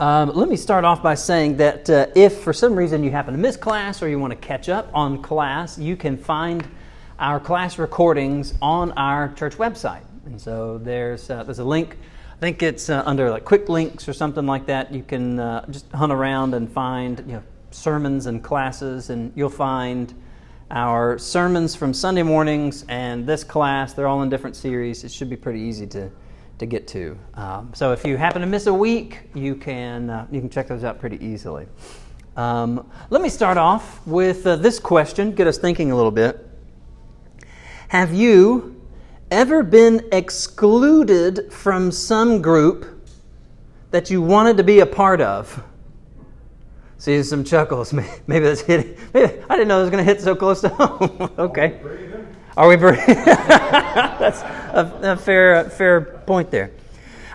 Um, let me start off by saying that uh, if for some reason you happen to miss class or you want to catch up on class, you can find our class recordings on our church website. And so there's, uh, there's a link. I think it's uh, under like quick links or something like that. You can uh, just hunt around and find you know, sermons and classes, and you'll find our sermons from Sunday mornings and this class. They're all in different series. It should be pretty easy to to get to. Um, so if you happen to miss a week, you can uh, you can check those out pretty easily. Um, let me start off with uh, this question, get us thinking a little bit. Have you ever been excluded from some group that you wanted to be a part of? See some chuckles. Maybe that's hitting. Maybe, I didn't know it was going to hit so close to home. okay. Are we breathing? that's a, a, fair, a fair point there.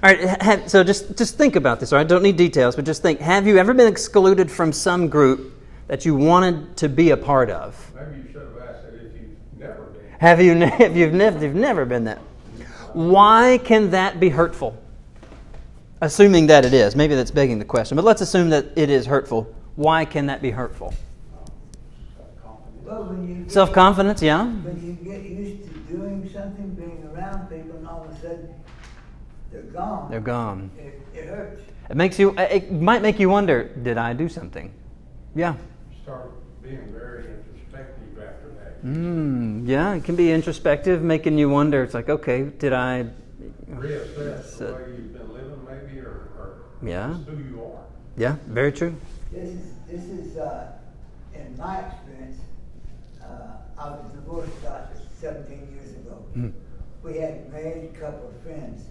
All right, have, so just, just think about this, all right? Don't need details, but just think. Have you ever been excluded from some group that you wanted to be a part of? Maybe you should have asked that if you've never been. Have you, if you've, never, you've never been that? Why can that be hurtful? Assuming that it is. Maybe that's begging the question, but let's assume that it is hurtful. Why can that be hurtful? Self confidence, yeah. When you get used to doing something, being around people, and all of a sudden they're gone. They're gone. It, it hurts. It makes you. It might make you wonder: Did I do something? Yeah. Start being very introspective after that. Mm, yeah, it can be introspective, making you wonder. It's like, okay, did I reassess the way you've been living, maybe, or, or yeah, who you are? Yeah, very true. This is this is uh, in my experience. I was divorced about 17 years ago. Mm. We had a married couple of friends.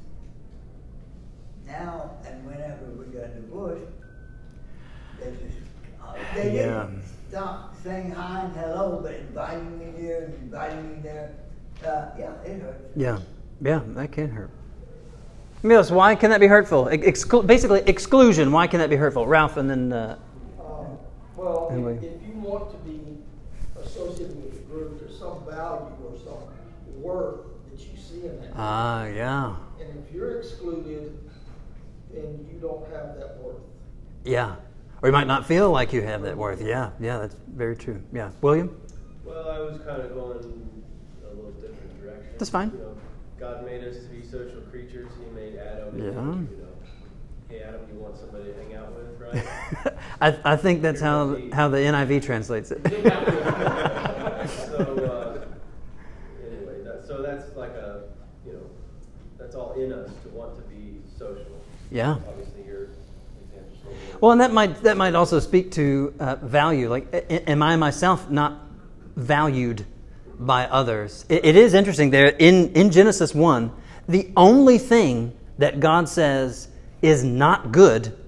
Now and whenever we got divorced, they just uh, they yeah. didn't stop saying hi and hello, but inviting me here and inviting me there. Uh, yeah, it hurts. Yeah, yeah, that can hurt. Milos, why can that be hurtful? Exclu- basically, exclusion. Why can that be hurtful? Ralph, and then. Uh, um, well, if, if you want to be associated with a group, there's some value or some worth that you see in that. Ah, yeah. And if you're excluded, then you don't have that worth. Yeah. Or you might not feel like you have that worth. Yeah, yeah, that's very true. Yeah. William? Well, I was kind of going a little different direction. That's fine. You know, God made us to be social creatures. He made Adam. Yeah. You know, hey, Adam, you want somebody to hang out with, right? I, I think that's how, how the NIV translates it. so, uh, anyway, that, so that's like a, you know, that's all in us to want to be social. Yeah. Well, and that might that might also speak to uh, value. Like, am I myself not valued by others? it, it is interesting there in in Genesis one. The only thing that God says is not good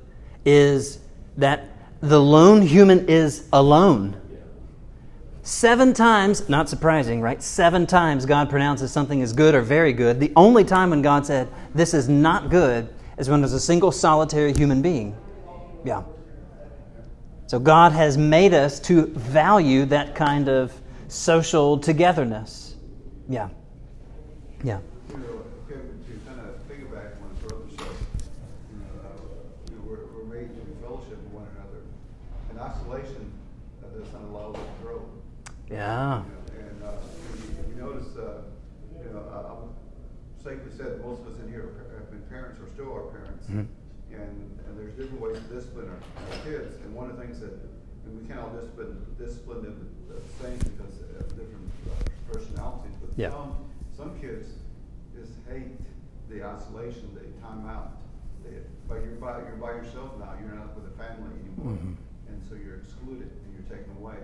is that the lone human is alone. Seven times, not surprising, right? Seven times God pronounces something as good or very good. The only time when God said, This is not good, is when there's a single solitary human being. Yeah. So God has made us to value that kind of social togetherness. Yeah. Yeah. Yeah. Uh, we, we notice, uh, you know, uh, I'm safely said most of us in here have been parents or still are parents. Mm-hmm. And, and there's different ways to discipline our, our kids. And one of the things that we can't all discipline, discipline them the same because of different uh, personalities. But yeah. some, some kids just hate the isolation, the time out. They, but you're by, you're by yourself now. You're not with a family anymore. Mm-hmm. And so you're excluded and you're taken away.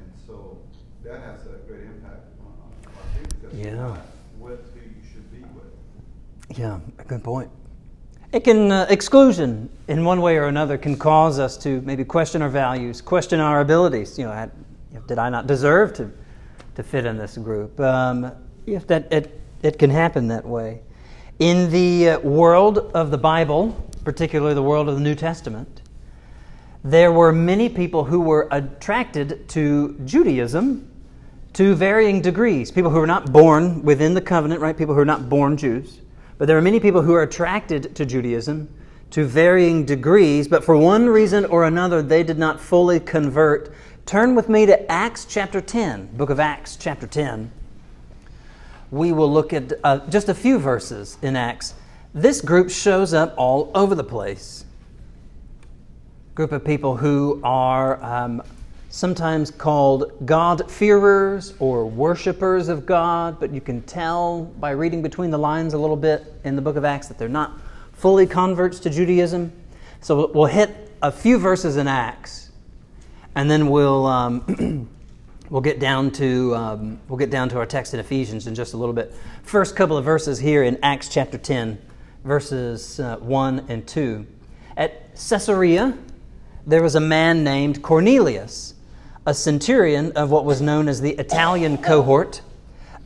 And so that has a great impact on, on our kids because yeah. with who you should be with. Yeah, a good point. It can uh, exclusion in one way or another can cause us to maybe question our values, question our abilities. You know, know did I not deserve to to fit in this group? Um, if that it it can happen that way. In the uh, world of the Bible, particularly the world of the New Testament, there were many people who were attracted to Judaism to varying degrees. People who were not born within the covenant, right? People who are not born Jews. But there are many people who are attracted to Judaism to varying degrees, but for one reason or another, they did not fully convert. Turn with me to Acts chapter 10, book of Acts chapter 10. We will look at uh, just a few verses in Acts. This group shows up all over the place. Group of people who are um, sometimes called God-fearers or worshipers of God, but you can tell by reading between the lines a little bit in the book of Acts that they're not fully converts to Judaism. So we'll hit a few verses in Acts, and then we'll um, we'll get down to um, we'll get down to our text in Ephesians in just a little bit. First couple of verses here in Acts chapter ten, verses uh, one and two. At Caesarea, there was a man named Cornelius, a centurion of what was known as the Italian cohort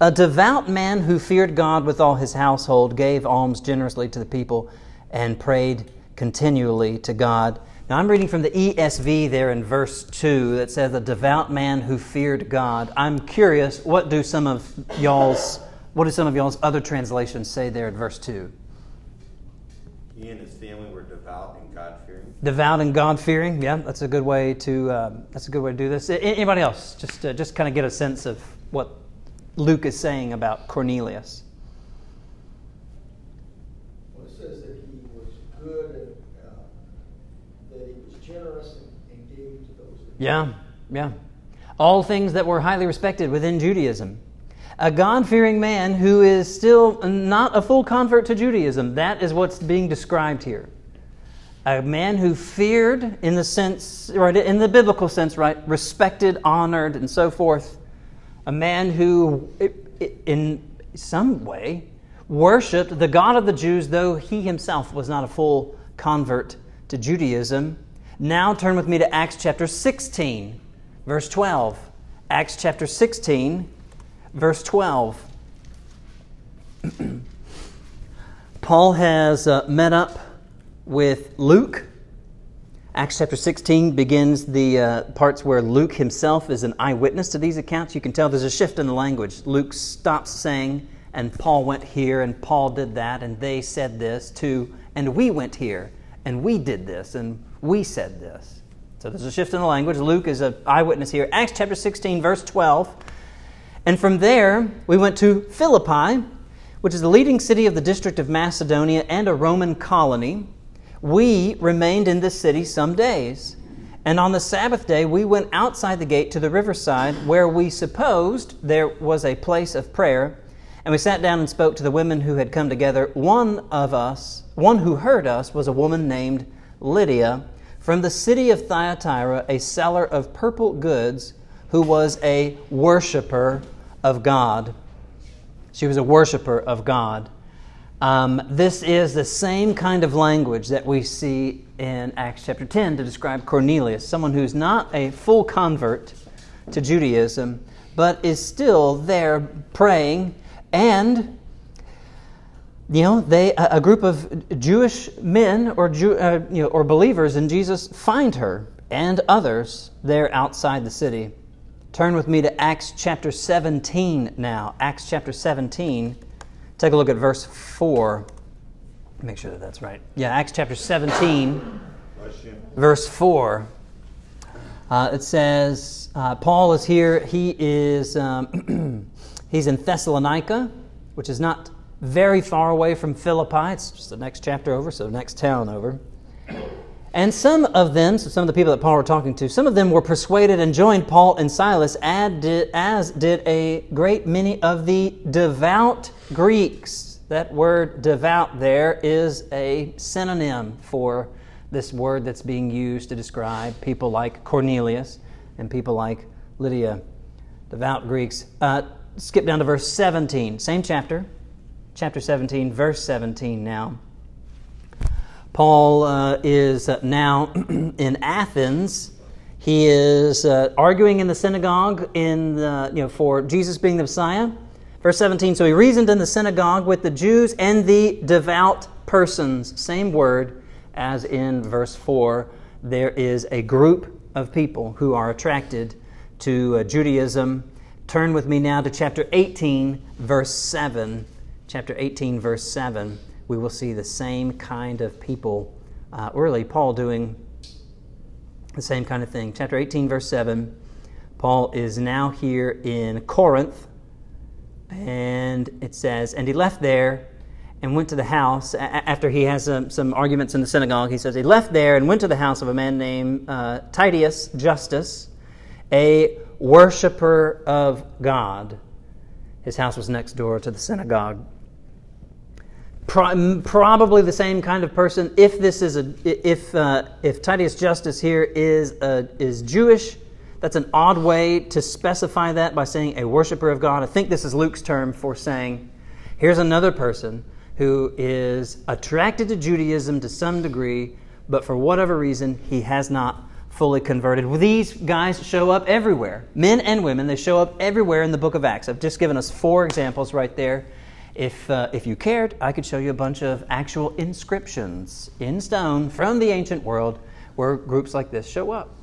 a devout man who feared God with all his household, gave alms generously to the people, and prayed continually to God. Now, I'm reading from the ESV there in verse 2 that says, A devout man who feared God. I'm curious, what do some of y'all's what do some of y'all's other translations say there in verse 2? He and his family were devout. Devout and God fearing, yeah, that's a good way to um, that's a good way to do this. Anybody else? Just uh, just kind of get a sense of what Luke is saying about Cornelius. Well, it says that he was good and uh, that he was generous and, and gave to those. Yeah, yeah. All things that were highly respected within Judaism. A God fearing man who is still not a full convert to Judaism. That is what's being described here. A man who feared in the sense, right, in the biblical sense, right, respected, honored, and so forth a man who, in some way, worshiped the God of the Jews, though he himself was not a full convert to Judaism. Now turn with me to Acts chapter 16, verse 12. Acts chapter 16, verse 12. Paul has uh, met up with Luke Acts chapter 16 begins the uh, parts where Luke himself is an eyewitness to these accounts. You can tell there's a shift in the language. Luke stops saying, and Paul went here, and Paul did that, and they said this, to, and we went here, and we did this, and we said this. So there's a shift in the language. Luke is an eyewitness here. Acts chapter 16, verse 12. And from there, we went to Philippi, which is the leading city of the district of Macedonia and a Roman colony we remained in this city some days. And on the Sabbath day, we went outside the gate to the riverside, where we supposed there was a place of prayer. And we sat down and spoke to the women who had come together. One of us, one who heard us, was a woman named Lydia from the city of Thyatira, a seller of purple goods, who was a worshiper of God. She was a worshiper of God. Um, this is the same kind of language that we see in Acts chapter 10 to describe Cornelius, someone who's not a full convert to Judaism, but is still there praying and you know they a group of Jewish men or Jew, uh, you know, or believers in Jesus find her and others there outside the city. Turn with me to Acts chapter 17 now. Acts chapter 17 Take a look at verse 4. Make sure that that's right. Yeah, Acts chapter 17, verse 4. Uh, it says, uh, Paul is here. He is um, he's in Thessalonica, which is not very far away from Philippi. It's just the next chapter over, so next town over. And some of them, so some of the people that Paul were talking to, some of them were persuaded and joined Paul and Silas, as did a great many of the devout Greeks. That word devout there is a synonym for this word that's being used to describe people like Cornelius and people like Lydia. Devout Greeks. Uh, skip down to verse 17, same chapter, chapter 17, verse 17 now. Paul uh, is uh, now in Athens. He is uh, arguing in the synagogue in the, you know, for Jesus being the Messiah. Verse 17 So he reasoned in the synagogue with the Jews and the devout persons. Same word as in verse 4. There is a group of people who are attracted to uh, Judaism. Turn with me now to chapter 18, verse 7. Chapter 18, verse 7 we will see the same kind of people uh, really, Paul doing the same kind of thing. Chapter 18, verse 7, Paul is now here in Corinth, and it says, And he left there and went to the house after he has some, arguments in the synagogue. He says he left there and went to the house of a man named uh, Titius Justus, a worshiper of God. His house was next door to the synagogue. Pro- probably the same kind of person. If this is a, if uh, if Titus Justus here is a, is Jewish, that's an odd way to specify that by saying a worshiper of God. I think this is Luke's term for saying, here's another person who is attracted to Judaism to some degree, but for whatever reason, he has not fully converted. These guys show up everywhere. Men and women, they show up everywhere in the book of Acts. I've just given us four examples right there. If, uh, if you cared, I could show you a bunch of actual inscriptions in stone from the ancient world where groups like this show up.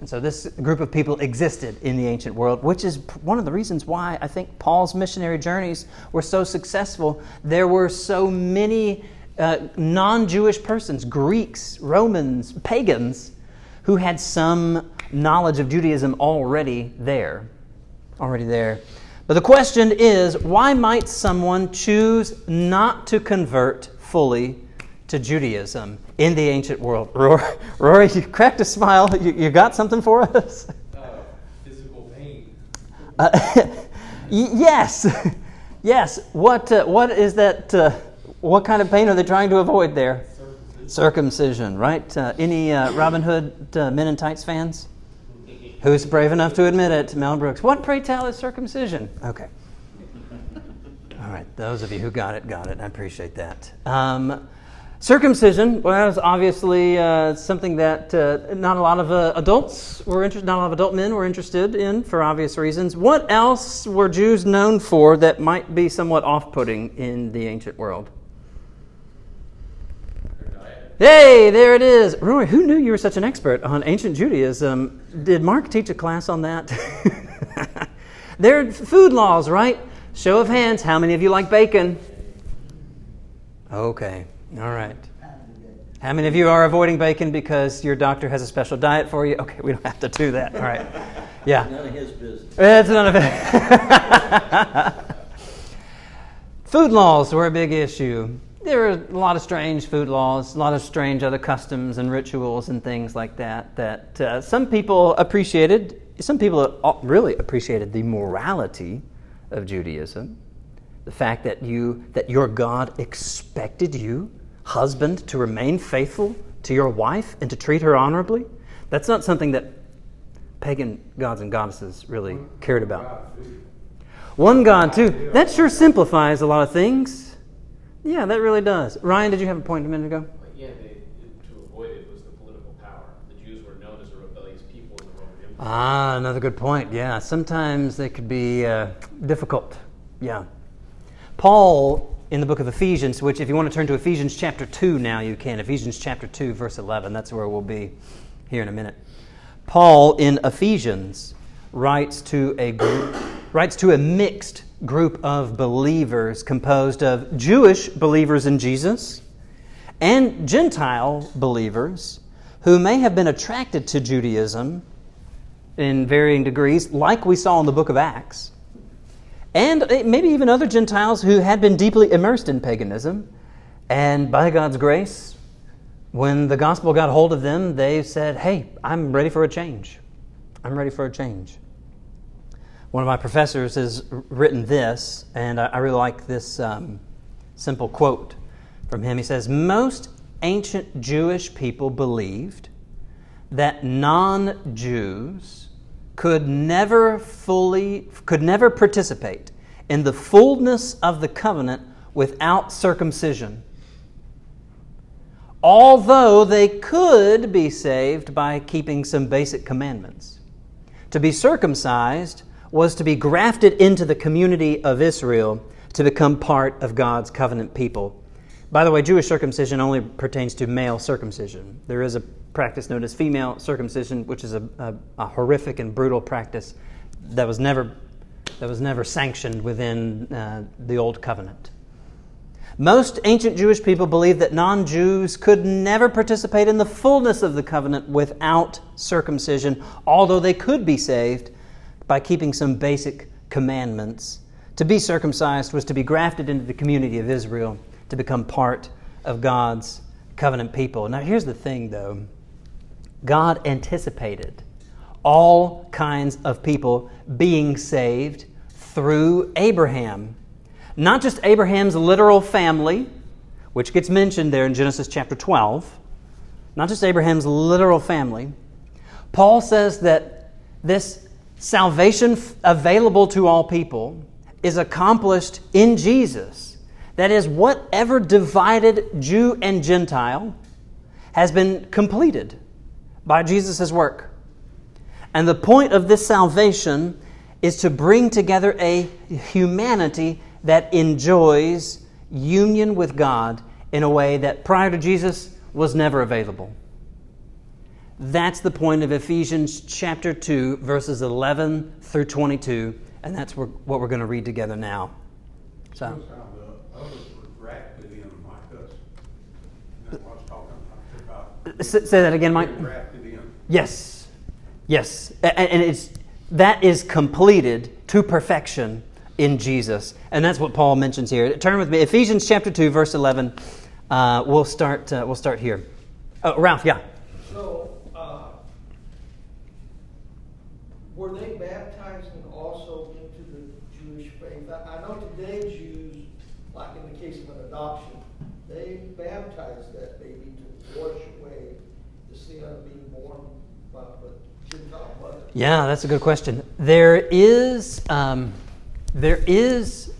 And so this group of people existed in the ancient world, which is one of the reasons why I think Paul's missionary journeys were so successful. There were so many uh, non Jewish persons, Greeks, Romans, pagans, who had some knowledge of Judaism already there. Already there. But the question is why might someone choose not to convert fully to Judaism in the ancient world. Rory, Rory you cracked a smile. You, you got something for us? Uh, physical pain. Uh, yes, yes. What uh, what is that? Uh, what kind of pain are they trying to avoid there? Circumcision, Circumcision right? Uh, any uh, Robin Hood Men in Tights fans? Who's brave enough to admit it? Mel Brooks. What, pray tell, is circumcision? Okay. All right, those of you who got it, got it. I appreciate that. Um, Circumcision was obviously uh, something that uh, not a lot of uh, adults were interested, not a lot of adult men were interested in for obvious reasons. What else were Jews known for that might be somewhat off-putting in the ancient world? Hey, there it is. Roy, who knew you were such an expert on ancient Judaism? Did Mark teach a class on that? They're food laws, right? Show of hands, how many of you like bacon? Okay. All right. How many of you are avoiding bacon because your doctor has a special diet for you? Okay, we don't have to do that. All right. Yeah. It's none of his business. It's none of it. food laws were a big issue. There were a lot of strange food laws, a lot of strange other customs and rituals and things like that that uh, some people appreciated. Some people really appreciated the morality of Judaism, the fact that you that your God expected you husband to remain faithful to your wife and to treat her honorably. That's not something that pagan gods and goddesses really cared about. One God, too. That sure simplifies a lot of things. Yeah, that really does. Ryan, did you have a point a minute ago? Yeah, they, to avoid it was the political power. The Jews were known as a rebellious people in the Roman Empire. Ah, another good point. Yeah, sometimes they could be uh, difficult. Yeah. Paul in the book of Ephesians, which, if you want to turn to Ephesians chapter 2 now, you can. Ephesians chapter 2, verse 11. That's where we'll be here in a minute. Paul in Ephesians writes to a group, writes to a mixed group of believers composed of Jewish believers in Jesus and Gentile believers who may have been attracted to Judaism in varying degrees, like we saw in the book of Acts and eh, maybe even other Gentiles who had been deeply immersed in paganism. And by God's grace, when the gospel got hold of them, they said, Hey, I'm ready for a change. I'm ready for a change. One of my professors has written this, and I really like this um, simple quote from him. He says, Most ancient Jewish people believed that non Jews could never fully, could never participate in the fullness of the covenant without circumcision. Although they could be saved by keeping some basic commandments. To be circumcised was to be grafted into the community of Israel to become part of God's covenant people. By the way, Jewish circumcision only pertains to male circumcision. There is a practice known as female circumcision, which is a, a, a horrific and brutal practice that was never, that was never sanctioned within uh, the Old Covenant. Most ancient Jewish people believed that non Jews could never participate in the fullness of the covenant without circumcision, although they could be saved by keeping some basic commandments. To be circumcised was to be grafted into the community of Israel, to become part of God's covenant people. Now, here's the thing, though God anticipated all kinds of people being saved through Abraham. Not just Abraham's literal family, which gets mentioned there in Genesis chapter 12, not just Abraham's literal family. Paul says that this salvation available to all people is accomplished in Jesus. That is, whatever divided Jew and Gentile has been completed by Jesus' work. And the point of this salvation is to bring together a humanity that enjoys union with God in a way that prior to Jesus was never available. That's the point of Ephesians chapter 2, verses 11 through 22, and that's what we're going to read together now. So. Say that again, Mike. Yes, yes, and it's that is completed to perfection in Jesus, and that's what Paul mentions here. Turn with me, Ephesians chapter two, verse eleven. Uh, we'll start. Uh, we'll start here. Oh, Ralph, yeah. So, uh, were they baptized and also into the Jewish faith? I, I know today Jews, like in the case of an adoption, they baptize that baby to wash away the sin of being born by a Gentile mother. Yeah, that's a good question. There is, um, there is,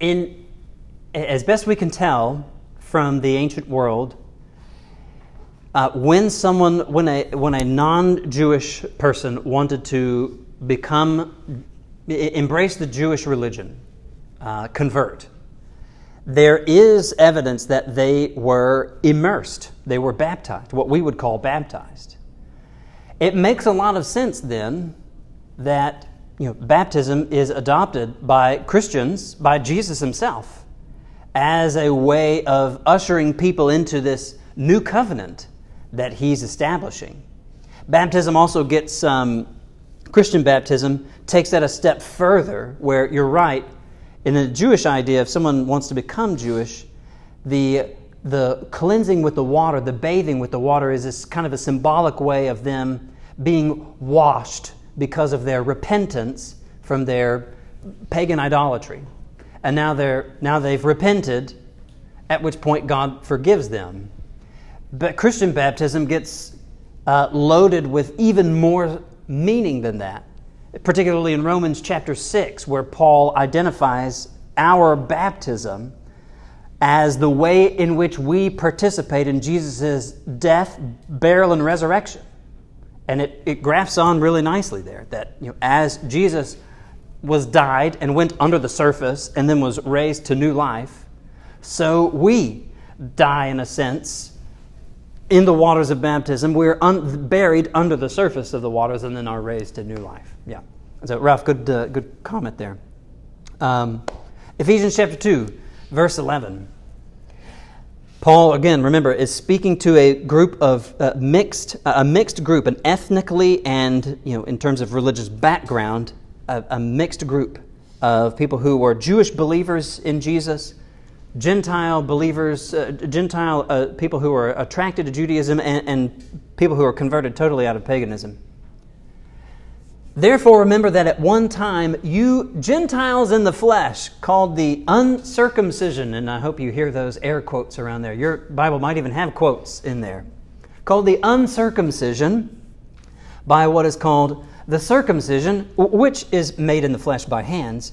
in as best we can tell from the ancient world, uh, when someone, when a when a non-Jewish person wanted to become, embrace the Jewish religion, uh, convert, there is evidence that they were immersed, they were baptized, what we would call baptized. It makes a lot of sense then that you know, baptism is adopted by Christians, by Jesus himself, as a way of ushering people into this new covenant that he's establishing. Baptism also gets, um, Christian baptism takes that a step further, where you're right, in the Jewish idea, if someone wants to become Jewish, the, the cleansing with the water, the bathing with the water, is this kind of a symbolic way of them being washed because of their repentance from their pagan idolatry. And now, they're, now they've repented, at which point God forgives them. But Christian baptism gets uh, loaded with even more meaning than that particularly in Romans chapter 6, where Paul identifies our baptism as the way in which we participate in Jesus' death, burial, and resurrection. And it, it grafts on really nicely there that you know, as Jesus was died and went under the surface and then was raised to new life, so we die in a sense in the waters of baptism. We're un- buried under the surface of the waters and then are raised to new life. Yeah. So, Ralph, good, uh, good comment there. Um, Ephesians chapter 2, verse 11. Paul, again, remember, is speaking to a group of uh, mixed, uh, a mixed group, an ethnically and, you know, in terms of religious background, a, a mixed group of people who were Jewish believers in Jesus, Gentile believers, uh, Gentile uh, people who are attracted to Judaism, and, and people who are converted totally out of paganism. Therefore, remember that at one time you Gentiles in the flesh, called the uncircumcision, and I hope you hear those air quotes around there. Your Bible might even have quotes in there. Called the uncircumcision by what is called the circumcision, which is made in the flesh by hands.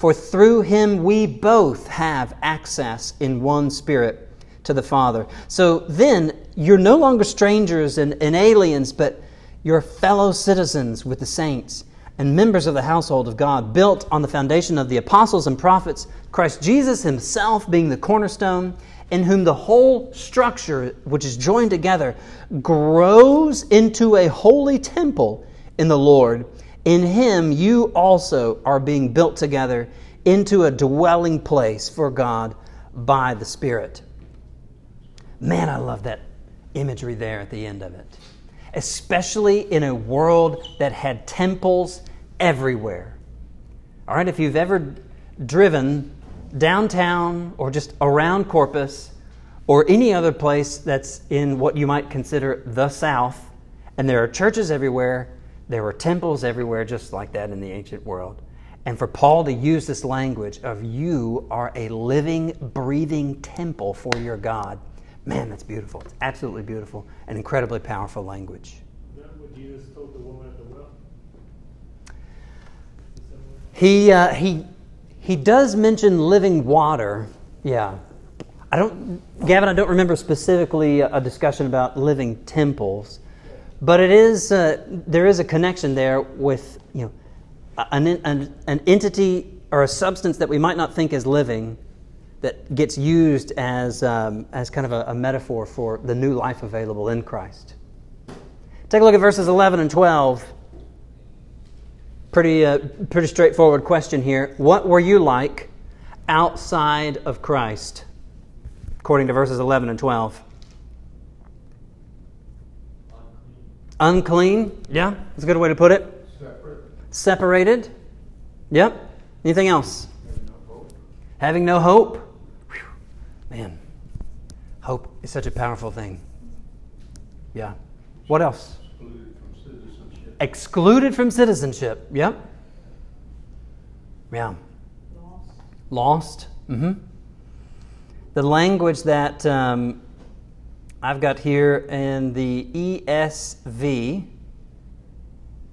For through him we both have access in one spirit to the Father. So then you're no longer strangers and, and aliens, but you're fellow citizens with the saints and members of the household of God, built on the foundation of the apostles and prophets, Christ Jesus himself being the cornerstone in whom the whole structure, which is joined together, grows into a holy temple in the Lord. In him you also are being built together into a dwelling place for God by the Spirit. Man, I love that imagery there at the end of it. Especially in a world that had temples everywhere. All right, if you've ever driven downtown or just around Corpus or any other place that's in what you might consider the South, and there are churches everywhere, there were temples everywhere, just like that in the ancient world. And for Paul to use this language of you are a living, breathing temple for your God, man, that's beautiful. It's absolutely beautiful and incredibly powerful language. Is that what Jesus told the woman at the well? He, uh, he he does mention living water. Yeah. I don't, Gavin, I don't remember specifically a discussion about living temples, but it is, uh, there is a connection there with, you know, an, an, an entity or a substance that we might not think is living that gets used as, um, as kind of a, a metaphor for the new life available in Christ. Take a look at verses 11 and 12. Pretty, uh, pretty straightforward question here. What were you like outside of Christ? According to verses 11 and 12. Unclean. Unclean. Yeah, that's a good way to put it. Separate. Separated. Yep. Anything else? Having no hope. Having no hope. Whew. Man, hope is such a powerful thing. Yeah. What else? Excluded from citizenship. Excluded from citizenship. Yep. Yeah. Lost. Lost. Mm-hmm. The language that um, I've got here in the ESV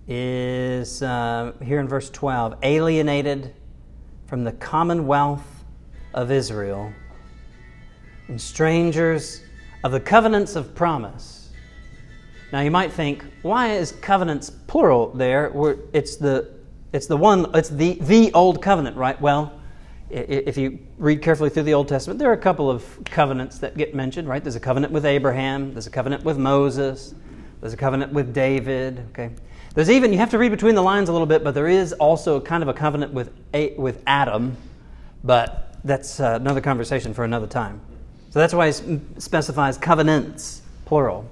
is uh, here in verse 12 alienated from the commonwealth of Israel and strangers of the covenants of promise. Now you might think, why is covenants plural there? It's the it's the one it's the the old covenant, right? Well, if you read carefully through the Old Testament, there are a couple of covenants that get mentioned, right? There's a covenant with Abraham, there's a covenant with Moses, there's a covenant with David, okay? There's even you have to read between the lines a little bit, but there is also kind of a covenant with with Adam, but that's uh, another conversation for another time. So that's why he specifies covenants plural.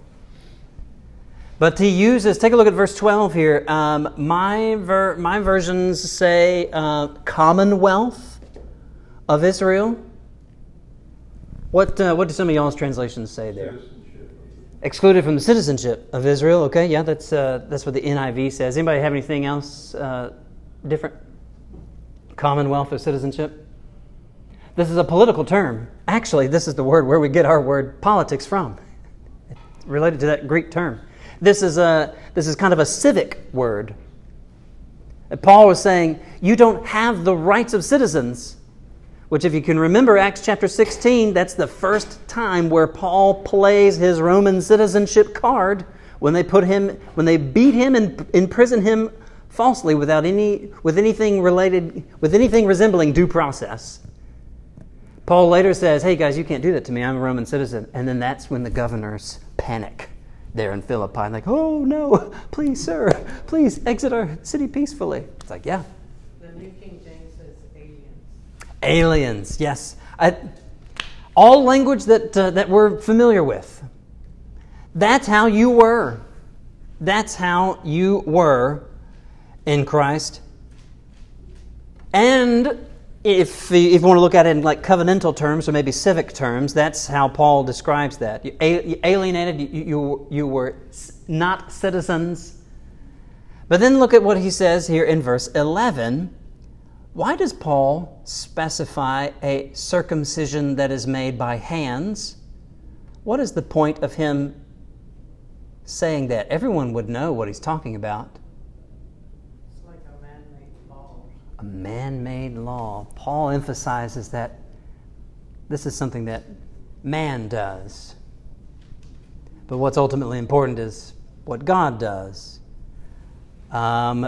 But he uses, take a look at verse 12 here. Um, my, ver, my versions say uh, commonwealth of Israel. What, uh, what do some of y'all's translations say there? Excluded from the citizenship of Israel. Okay, yeah, that's, uh, that's what the NIV says. Anybody have anything else uh, different? Commonwealth of citizenship? This is a political term. Actually, this is the word where we get our word politics from. It's related to that Greek term. This is, a, this is kind of a civic word. Paul was saying, You don't have the rights of citizens. Which, if you can remember Acts chapter 16, that's the first time where Paul plays his Roman citizenship card when they put him, when they beat him and imprison him falsely without any, with anything related, with anything resembling due process. Paul later says, Hey guys, you can't do that to me. I'm a Roman citizen. And then that's when the governors panic there in Philippi. Like, oh no, please, sir, please exit our city peacefully. It's like, yeah. The New King James says aliens. Aliens, yes. I, all language that, uh, that we're familiar with. That's how you were. That's how you were in Christ. And if, if you want to look at it in like covenantal terms or maybe civic terms, that's how Paul describes that. You alienated, you, you, you were not citizens. But then look at what he says here in verse 11. Why does Paul specify a circumcision that is made by hands? What is the point of him saying that? Everyone would know what he's talking about. It's like a man-made law. A man made law. Paul emphasizes that this is something that man does. But what's ultimately important is what God does. Um,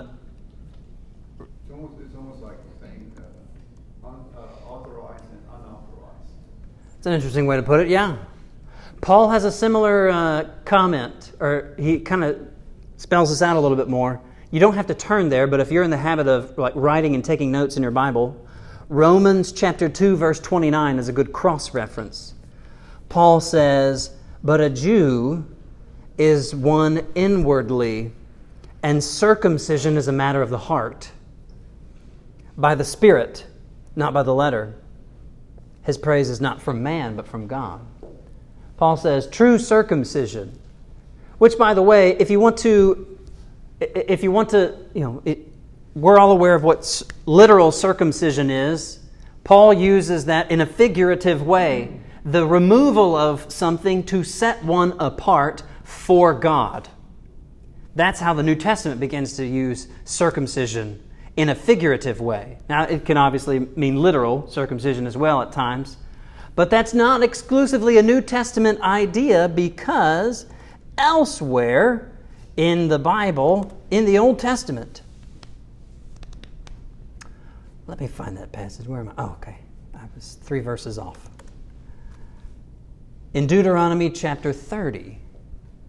It's almost, it's almost like saying, uh, un, uh, authorized and unauthorized. it's an interesting way to put it, yeah. Paul has a similar uh, comment, or he kind of spells this out a little bit more. You don't have to turn there, but if you're in the habit of like writing and taking notes in your Bible, Romans chapter 2 verse 29 is a good cross reference. Paul says, "But a Jew is one inwardly, and circumcision is a matter of the heart, by the Spirit, not by the letter." His praise is not from man, but from God. Paul says, true circumcision, which, by the way, if you want to, if you want to, you know, it, we're all aware of what literal circumcision is. Paul uses that in a figurative way the removal of something to set one apart for God. That's how the New Testament begins to use circumcision in a figurative way. Now, it can obviously mean literal circumcision as well at times, but that's not exclusively a New Testament idea because elsewhere in the Bible, in the Old Testament, let me find that passage. Where am I? Oh, okay. I was three verses off. In Deuteronomy chapter 30,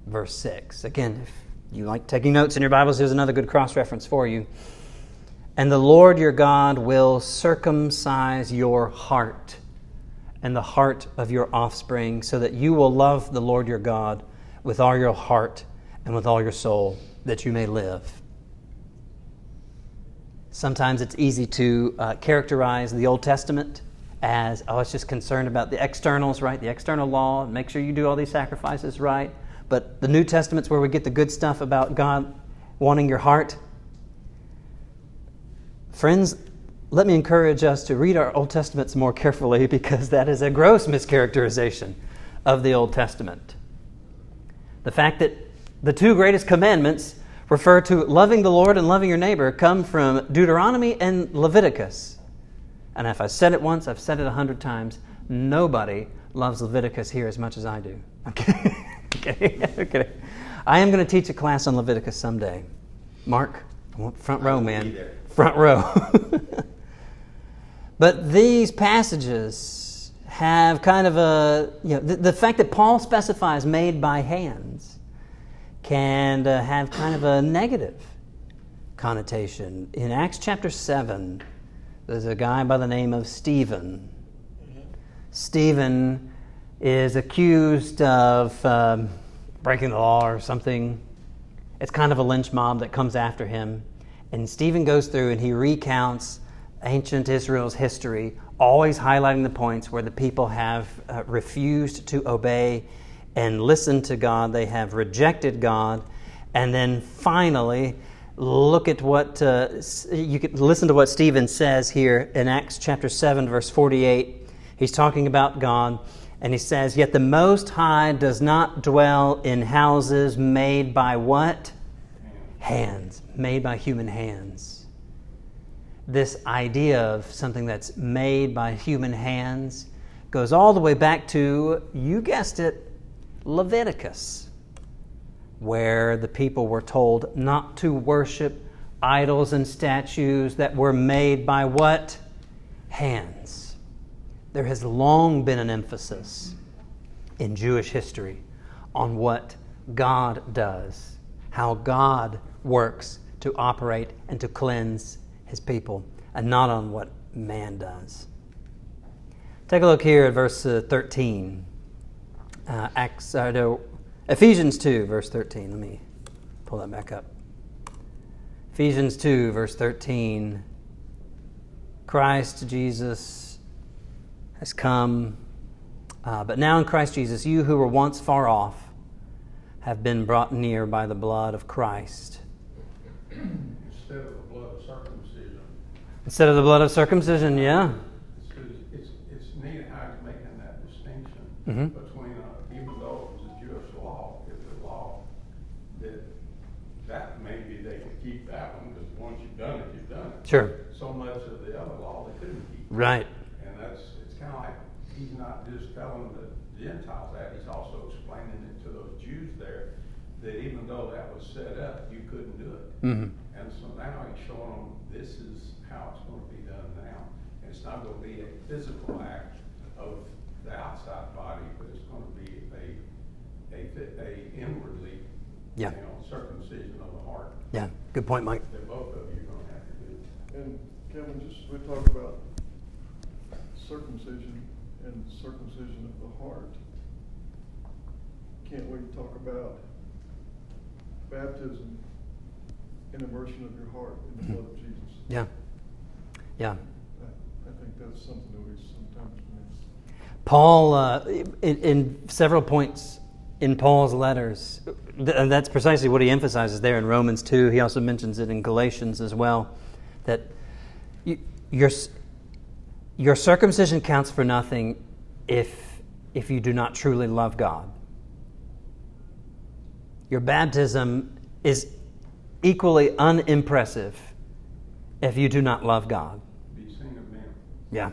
verse 6. Again, if you like taking notes in your Bibles, here's another good cross reference for you. And the Lord your God will circumcise your heart and the heart of your offspring, so that you will love the Lord your God with all your heart and with all your soul, that you may live. Sometimes it's easy to uh, characterize the Old Testament as, oh, it's just concerned about the externals, right? The external law, make sure you do all these sacrifices right. But the New Testament's where we get the good stuff about God wanting your heart. Friends, let me encourage us to read our Old Testaments more carefully because that is a gross mischaracterization of the Old Testament. The fact that the two greatest commandments refer to loving the Lord and loving your neighbor come from Deuteronomy and Leviticus. And if I said it once, I've said it a hundred times. Nobody loves Leviticus here as much as I do. Okay? okay? okay. I am going to teach a class on Leviticus someday. Mark, front row, man. Front row. But these passages have kind of a, you know, the, the fact that Paul specifies made by hands can uh, have kind of a negative connotation. In Acts chapter 7, there's a guy by the name of Stephen. Stephen is accused of um, breaking the law or something. It's kind of a lynch mob that comes after him. And Stephen goes through and he recounts ancient Israel's history, always highlighting the points where the people have uh, refused to obey and listen to God, they have rejected God, and then finally, look at what uh, you could listen to what Stephen says here in Acts chapter 7, verse 48. He's talking about God, and he says, Yet the Most High does not dwell in houses made by what? Hands, made by human hands this idea of something that's made by human hands goes all the way back to, you guessed it, Leviticus, where the people were told not to worship idols and statues that were made by what? Hands. There has long been an emphasis in Jewish history on what God does, how God works to operate and to cleanse his people and not on what man does. Take a look here at verse uh, 13. Uh, Acts, uh, no, Ephesians 2, verse 13. Let me pull that back up. Ephesians 2, verse 13. Christ Jesus has come. Uh, but now in Christ Jesus, you who were once far off have been brought near by the blood of Christ. Instead of the blood of circumcision. Instead of the blood of circumcision, yeah. It's, it's, it's neat how he's making that distinction Mhm. between, uh, even though it was a Jewish law, it's a law that, that maybe they could keep that one, because once you've done it, you've done it. Sure. So much of the other law they couldn't keep. Right. And that's, it's kind of like, he's not just telling the Gentiles that, he's also explaining it to those Jews there, that even though that was set up, you couldn't do it. Mhm. And so now he's showing them, this is how it's gonna be done now. And It's not gonna be a physical act of the outside body, but it's gonna be a, a, fi- a inwardly, you Yeah. know, circumcision of the heart Yeah. Good point, Mike. that both of you are gonna have to do. And Kevin, just, we talk about circumcision and circumcision of the heart. Can't we talk about baptism and immersion of your heart in the blood of Jesus? Yeah. Yeah. I, I think that's something that we sometimes miss. Paul, uh, in, in several points in Paul's letters, th- and uh, that's precisely what he emphasizes there in Romans 2. He also mentions it in Galatians as well, that you, your, your circumcision counts for nothing if, if you do not truly love God. Your baptism is equally unimpressive if you do not love God. Be seen of men. Yeah.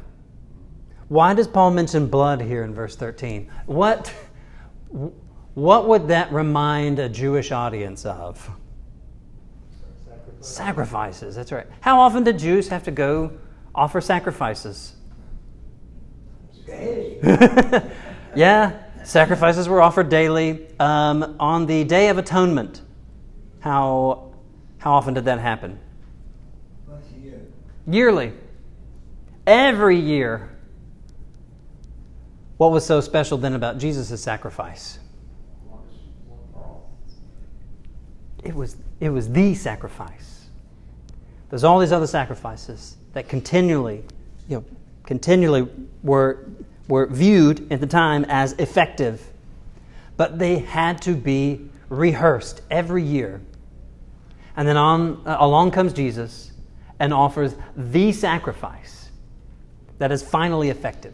Why does Paul mention blood here in verse 13? What, what would that remind a Jewish audience of? Sacrifices, that's right. How often did Jews have to go offer sacrifices? Hey, yeah, sacrifices were offered daily. Um, on the Day of Atonement, how, how often did that happen? year. Yearly. Every year. What was so special then about Jesus' sacrifice? Once, one for all. It was, it was the sacrifice. There's all these other sacrifices that continually, you know, continually were, were viewed at the time as effective. But they had to be rehearsed every year. And then on, uh, along comes Jesus and offers the sacrifice that is finally effective,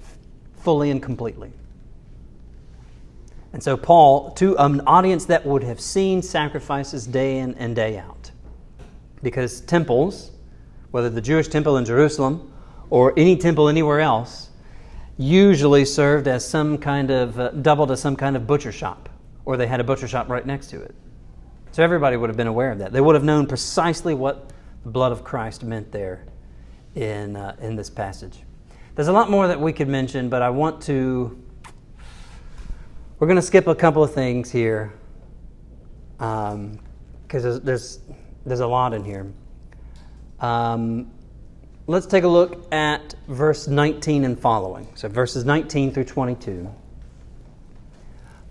fully and completely. And so, Paul, to an audience that would have seen sacrifices day in and day out, because temples, whether the Jewish temple in Jerusalem or any temple anywhere else, usually served as some kind of, uh, doubled as some kind of butcher shop, or they had a butcher shop right next to it. So everybody would have been aware of that. They would have known precisely what the blood of Christ meant there in, uh, in this passage. There's a lot more that we could mention, but I want to. We're going to skip a couple of things here because there's, there's, there's a lot in here. Um, let's take a look at verse 19 and following. So, verses 19 through 22.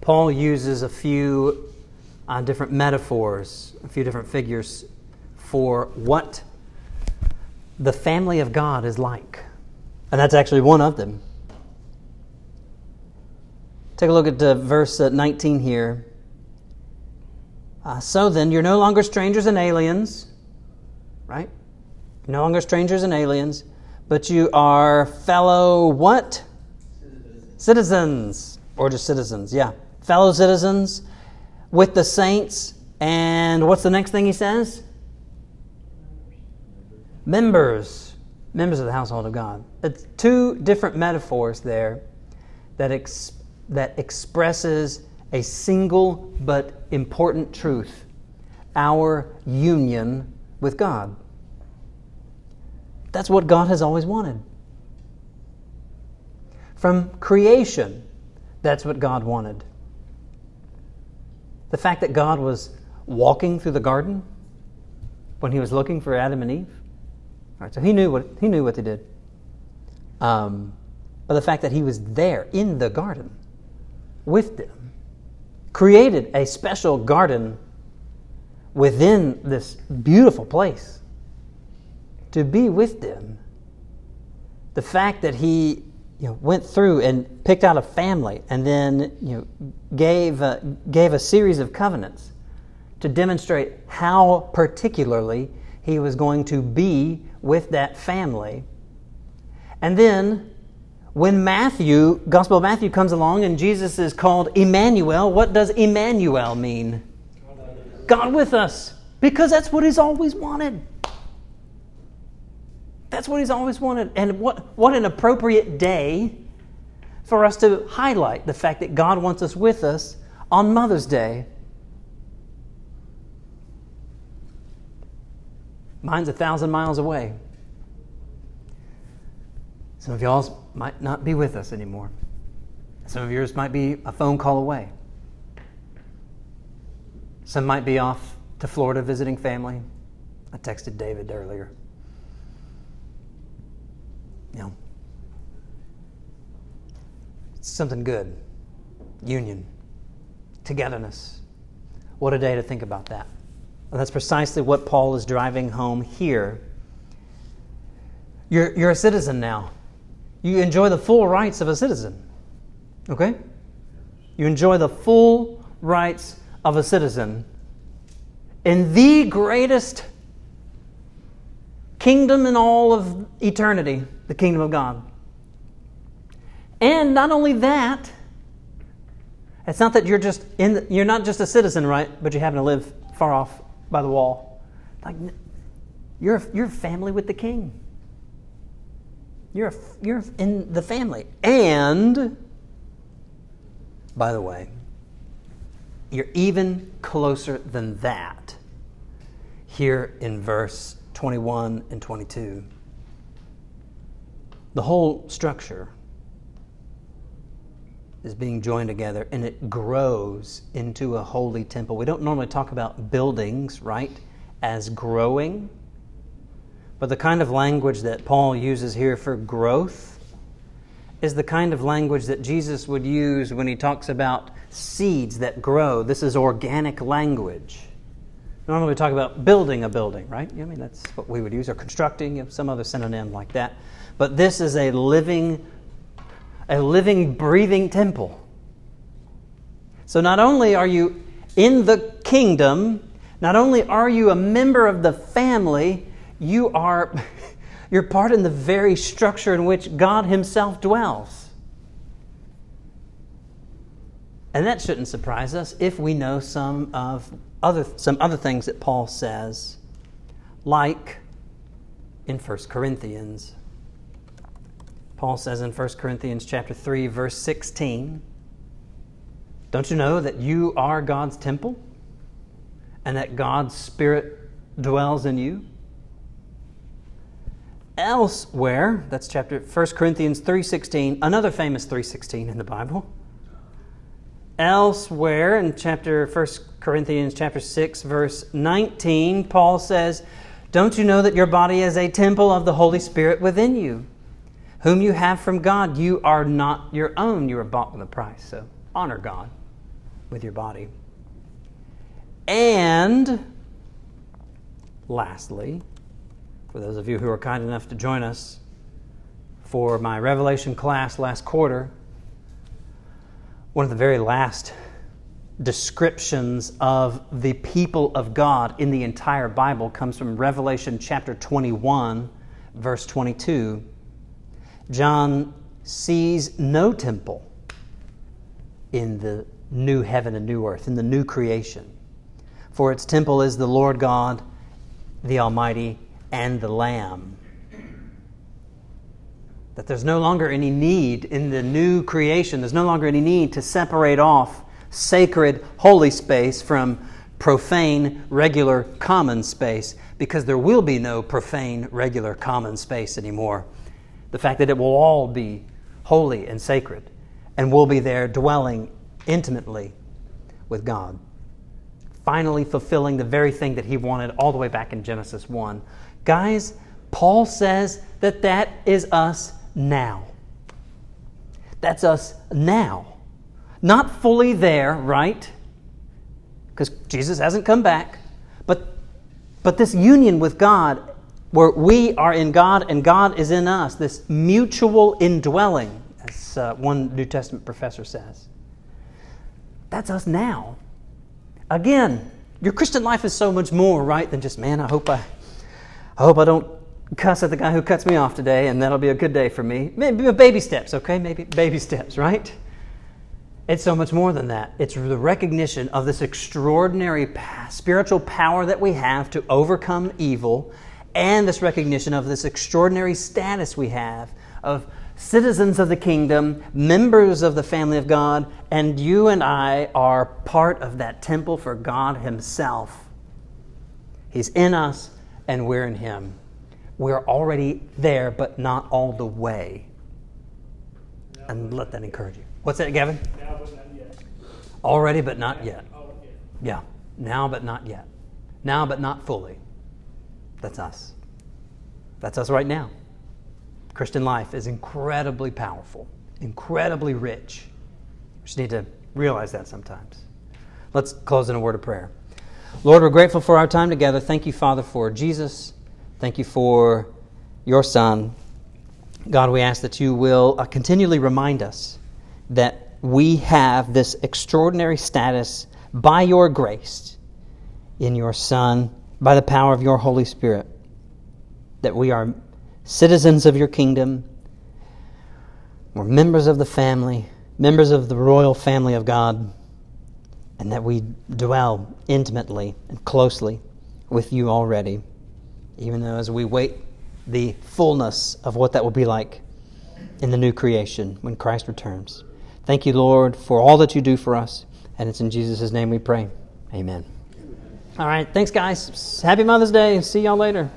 Paul uses a few uh, different metaphors, a few different figures for what the family of God is like. And that's actually one of them. Take a look at uh, verse uh, 19 here. Uh, so then, you're no longer strangers and aliens, right? You're no longer strangers and aliens, but you are fellow what? Citizens. citizens. Or just citizens, yeah. Fellow citizens with the saints. And what's the next thing he says? Members. Members of the household of God. It's two different metaphors there that, ex- that expresses a single but important truth our union with God. That's what God has always wanted. From creation, that's what God wanted. The fact that God was walking through the garden when he was looking for Adam and Eve. All right, so he knew what he knew what they did. Um, but the fact that he was there in the garden with them, created a special garden within this beautiful place to be with them the fact that he you know, went through and picked out a family and then you know, gave, uh, gave a series of covenants to demonstrate how particularly he was going to be with that family. And then when Matthew, Gospel of Matthew comes along and Jesus is called Emmanuel, what does Emmanuel mean? God with us. Because that's what he's always wanted. That's what he's always wanted. And what, what an appropriate day for us to highlight the fact that God wants us with us on Mother's Day. Mine's a thousand miles away. Some of y'all might not be with us anymore. Some of yours might be a phone call away. Some might be off to Florida visiting family. I texted David earlier. You know, it's something good. Union, togetherness. What a day to think about that. And that's precisely what Paul is driving home here. You're, you're a citizen now. You enjoy the full rights of a citizen. Okay? You enjoy the full rights of a citizen in the greatest kingdom in all of eternity, the kingdom of God. And not only that, it's not that you're just in the, you're not just a citizen, right? But you happen to live far off by the wall. Like you're you're family with the king. You're you're in the family. And by the way, you're even closer than that here in verse 21 and 22. The whole structure is being joined together and it grows into a holy temple. We don't normally talk about buildings, right, as growing, but the kind of language that Paul uses here for growth is the kind of language that Jesus would use when he talks about seeds that grow. This is organic language. Normally we talk about building a building, right? I mean, that's what we would use, or constructing, you know, some other synonym like that. But this is a living, a living, breathing temple. So not only are you in the kingdom, not only are you a member of the family, you are you're part in the very structure in which God Himself dwells. And that shouldn't surprise us if we know some of other some other things that Paul says, like in 1 Corinthians. Paul says in 1 Corinthians chapter 3 verse 16, don't you know that you are God's temple and that God's spirit dwells in you? Elsewhere, that's chapter 1 Corinthians 3:16, another famous 3:16 in the Bible. Elsewhere in chapter 1 Corinthians chapter 6 verse 19, Paul says, "Don't you know that your body is a temple of the Holy Spirit within you, whom you have from God? You are not your own, you are bought with a price." So, honor God with your body. And lastly, for those of you who are kind enough to join us for my Revelation class last quarter, one of the very last descriptions of the people of God in the entire Bible comes from Revelation chapter 21, verse 22. John sees no temple in the new heaven and new earth, in the new creation. For its temple is the Lord God, the Almighty, and the Lamb that there's no longer any need in the new creation, there's no longer any need to separate off sacred, holy space from profane, regular, common space, because there will be no profane, regular, common space anymore. The fact that it will all be holy and sacred, and we'll be there dwelling intimately with God. Finally, fulfilling the very thing that he wanted all the way back in Genesis 1. Guys, Paul says that that is us now. That's us now. Not fully there, right? Because Jesus hasn't come back. But, but this union with God where we are in God and God is in us, this mutual indwelling, as uh, one New Testament professor says. That's us now. Again, your Christian life is so much more, right, than just, man, I hope I, I hope I don't cuss at the guy who cuts me off today, and that'll be a good day for me. Maybe baby steps, okay? Maybe baby steps, right? It's so much more than that. It's the recognition of this extraordinary spiritual power that we have to overcome evil, and this recognition of this extraordinary status we have of citizens of the kingdom, members of the family of God, and you and I are part of that temple for God Himself. He's in us, and we're in Him. We're already there, but not all the way. And let that encourage you. What's that, Gavin? Now, but not yet. Already, but not yet. Oh, yeah. Yeah. Now, but not yet. Now, but not fully. That's us. That's us right now. Christian life is incredibly powerful, incredibly rich. We just need to realize that sometimes. Let's close in a word of prayer. Lord, we're grateful for our time together. Thank you, Father, for Jesus. Thank you for your Son. God, we ask that you will uh, continually remind us that we have this extraordinary status by your grace in your Son, by the power of your Holy Spirit, that we are citizens of your kingdom, we're members of the family, members of the royal family of God, and that we dwell intimately and closely with you already, even though as we wait the fullness of what that will be like in the new creation when Christ returns. Thank you, Lord, for all that you do for us. And it's in Jesus' name we pray. Amen. All right. Thanks, guys. Happy Mother's Day. See y'all later.